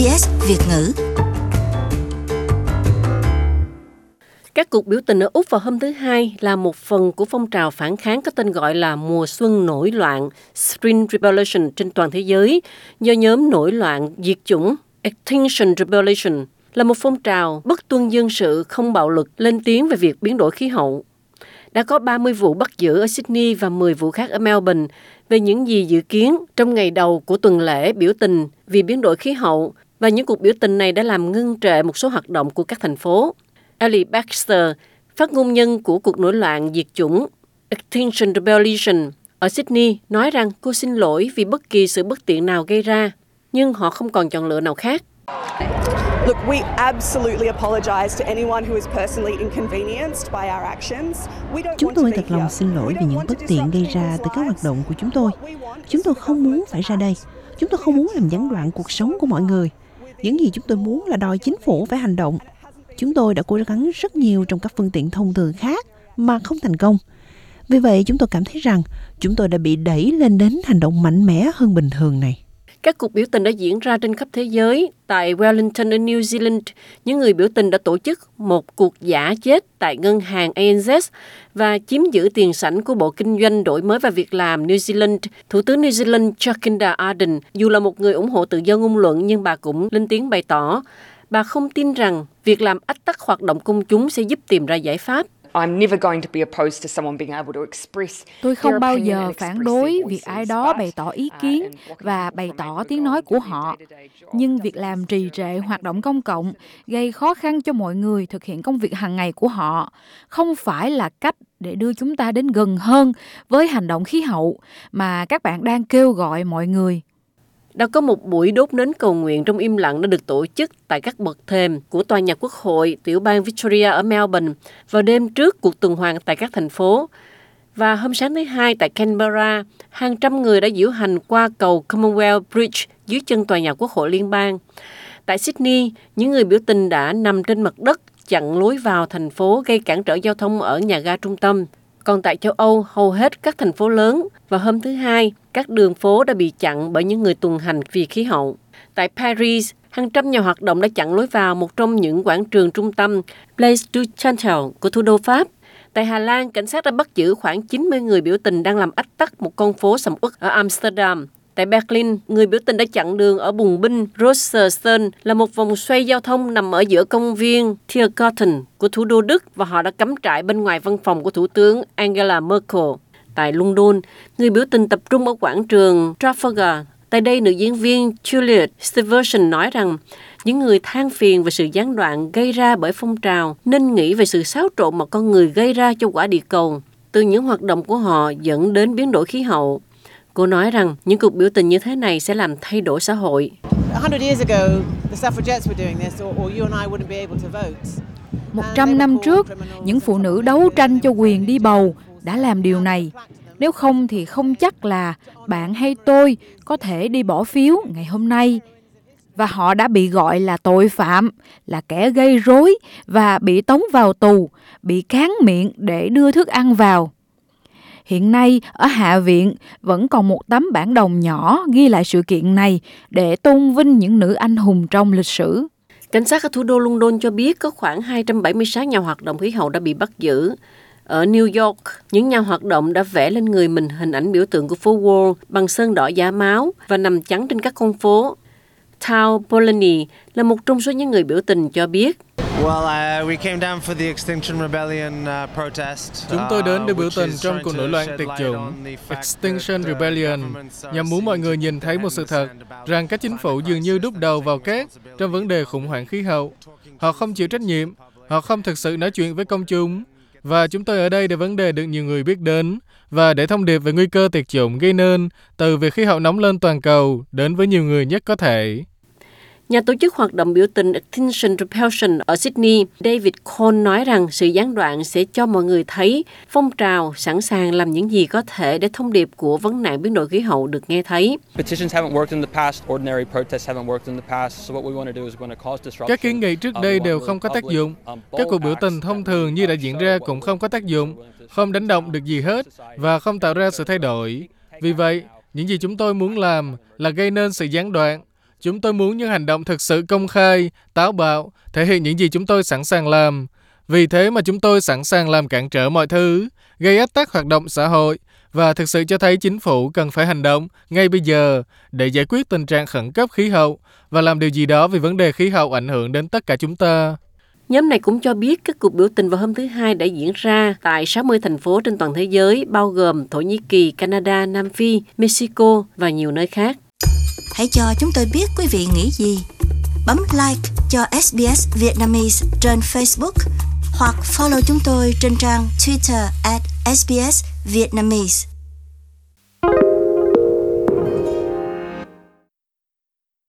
SBS Việt ngữ. Các cuộc biểu tình ở Úc vào hôm thứ Hai là một phần của phong trào phản kháng có tên gọi là Mùa Xuân Nổi Loạn, Spring Revolution) trên toàn thế giới, do nhóm nổi loạn diệt chủng Extinction Rebellion là một phong trào bất tuân dân sự không bạo lực lên tiếng về việc biến đổi khí hậu. Đã có 30 vụ bắt giữ ở Sydney và 10 vụ khác ở Melbourne về những gì dự kiến trong ngày đầu của tuần lễ biểu tình vì biến đổi khí hậu và những cuộc biểu tình này đã làm ngưng trệ một số hoạt động của các thành phố. Ellie Baxter, phát ngôn nhân của cuộc nổi loạn diệt chủng Extinction Rebellion ở Sydney, nói rằng cô xin lỗi vì bất kỳ sự bất tiện nào gây ra, nhưng họ không còn chọn lựa nào khác. Look, we absolutely apologize to anyone who is personally inconvenienced by our actions. We don't chúng tôi thật lòng xin lỗi vì những bất tiện gây ra từ các hoạt động của chúng tôi. Chúng tôi không muốn phải ra đây. Chúng tôi không muốn làm gián đoạn cuộc sống của mọi người. Những gì chúng tôi muốn là đòi chính phủ phải hành động. Chúng tôi đã cố gắng rất nhiều trong các phương tiện thông thường khác mà không thành công. Vì vậy, chúng tôi cảm thấy rằng chúng tôi đã bị đẩy lên đến hành động mạnh mẽ hơn bình thường này. Các cuộc biểu tình đã diễn ra trên khắp thế giới. Tại Wellington ở New Zealand, những người biểu tình đã tổ chức một cuộc giả chết tại ngân hàng ANZ và chiếm giữ tiền sảnh của Bộ Kinh doanh Đổi mới và Việc làm New Zealand. Thủ tướng New Zealand Jacinda Ardern, dù là một người ủng hộ tự do ngôn luận nhưng bà cũng lên tiếng bày tỏ bà không tin rằng việc làm ách tắc hoạt động công chúng sẽ giúp tìm ra giải pháp. Tôi không bao giờ phản đối việc ai đó bày tỏ ý uh, kiến và bày tỏ tiếng nói của họ. Nhưng việc làm trì trệ hoạt động công cộng gây khó khăn cho mọi người thực hiện công việc hàng ngày của họ không phải là cách để đưa chúng ta đến gần hơn với hành động khí hậu mà các bạn đang kêu gọi mọi người đã có một buổi đốt nến cầu nguyện trong im lặng đã được tổ chức tại các bậc thềm của tòa nhà quốc hội tiểu bang Victoria ở Melbourne vào đêm trước cuộc tuần hoàn tại các thành phố. Và hôm sáng thứ hai tại Canberra, hàng trăm người đã diễu hành qua cầu Commonwealth Bridge dưới chân tòa nhà quốc hội liên bang. Tại Sydney, những người biểu tình đã nằm trên mặt đất chặn lối vào thành phố gây cản trở giao thông ở nhà ga trung tâm. Còn tại châu Âu, hầu hết các thành phố lớn vào hôm thứ Hai, các đường phố đã bị chặn bởi những người tuần hành vì khí hậu. Tại Paris, hàng trăm nhà hoạt động đã chặn lối vào một trong những quảng trường trung tâm Place du Chantal của thủ đô Pháp. Tại Hà Lan, cảnh sát đã bắt giữ khoảng 90 người biểu tình đang làm ách tắc một con phố sầm uất ở Amsterdam. Tại Berlin, người biểu tình đã chặn đường ở bùng binh Rosersen là một vòng xoay giao thông nằm ở giữa công viên Tiergarten của thủ đô Đức và họ đã cắm trại bên ngoài văn phòng của Thủ tướng Angela Merkel. Tại London, người biểu tình tập trung ở quảng trường Trafalgar. Tại đây, nữ diễn viên Juliet Stevenson nói rằng những người than phiền về sự gián đoạn gây ra bởi phong trào nên nghĩ về sự xáo trộn mà con người gây ra cho quả địa cầu. Từ những hoạt động của họ dẫn đến biến đổi khí hậu, Cô nói rằng những cuộc biểu tình như thế này sẽ làm thay đổi xã hội. Một trăm năm trước, những phụ nữ đấu tranh cho quyền đi bầu đã làm điều này. Nếu không thì không chắc là bạn hay tôi có thể đi bỏ phiếu ngày hôm nay. Và họ đã bị gọi là tội phạm, là kẻ gây rối và bị tống vào tù, bị cán miệng để đưa thức ăn vào. Hiện nay, ở Hạ viện vẫn còn một tấm bản đồng nhỏ ghi lại sự kiện này để tôn vinh những nữ anh hùng trong lịch sử. Cảnh sát ở thủ đô London cho biết có khoảng 276 nhà hoạt động khí hậu đã bị bắt giữ. Ở New York, những nhà hoạt động đã vẽ lên người mình hình ảnh biểu tượng của phố Wall bằng sơn đỏ giả máu và nằm chắn trên các con phố. Tao Polanyi là một trong số những người biểu tình cho biết Uh, Chúng tôi đến để biểu tình trong cuộc nổi loạn tiệt chủng Extinction uh, Rebellion nhằm muốn mọi người nhìn thấy một sự thật rằng các chính phủ dường như đúc đầu vào cát trong vấn đề khủng hoảng khí hậu. Họ không chịu trách nhiệm, họ không thực sự nói chuyện với công chúng. Và chúng tôi ở đây để vấn đề được nhiều người biết đến và để thông điệp về nguy cơ tiệt chủng gây nên từ việc khí hậu nóng lên toàn cầu đến với nhiều người nhất có thể. Nhà tổ chức hoạt động biểu tình Extinction Rebellion ở Sydney, David Cole nói rằng sự gián đoạn sẽ cho mọi người thấy phong trào sẵn sàng làm những gì có thể để thông điệp của vấn nạn biến đổi khí hậu được nghe thấy. Các kiến nghị trước đây đều không có tác dụng. Các cuộc biểu tình thông thường như đã diễn ra cũng không có tác dụng, không đánh động được gì hết và không tạo ra sự thay đổi. Vì vậy, những gì chúng tôi muốn làm là gây nên sự gián đoạn Chúng tôi muốn những hành động thực sự công khai, táo bạo, thể hiện những gì chúng tôi sẵn sàng làm. Vì thế mà chúng tôi sẵn sàng làm cản trở mọi thứ, gây ách tắc hoạt động xã hội và thực sự cho thấy chính phủ cần phải hành động ngay bây giờ để giải quyết tình trạng khẩn cấp khí hậu và làm điều gì đó vì vấn đề khí hậu ảnh hưởng đến tất cả chúng ta. Nhóm này cũng cho biết các cuộc biểu tình vào hôm thứ Hai đã diễn ra tại 60 thành phố trên toàn thế giới, bao gồm Thổ Nhĩ Kỳ, Canada, Nam Phi, Mexico và nhiều nơi khác. Hãy cho chúng tôi biết quý vị nghĩ gì. Bấm like cho SBS Vietnamese trên Facebook hoặc follow chúng tôi trên trang Twitter at SBS Vietnamese.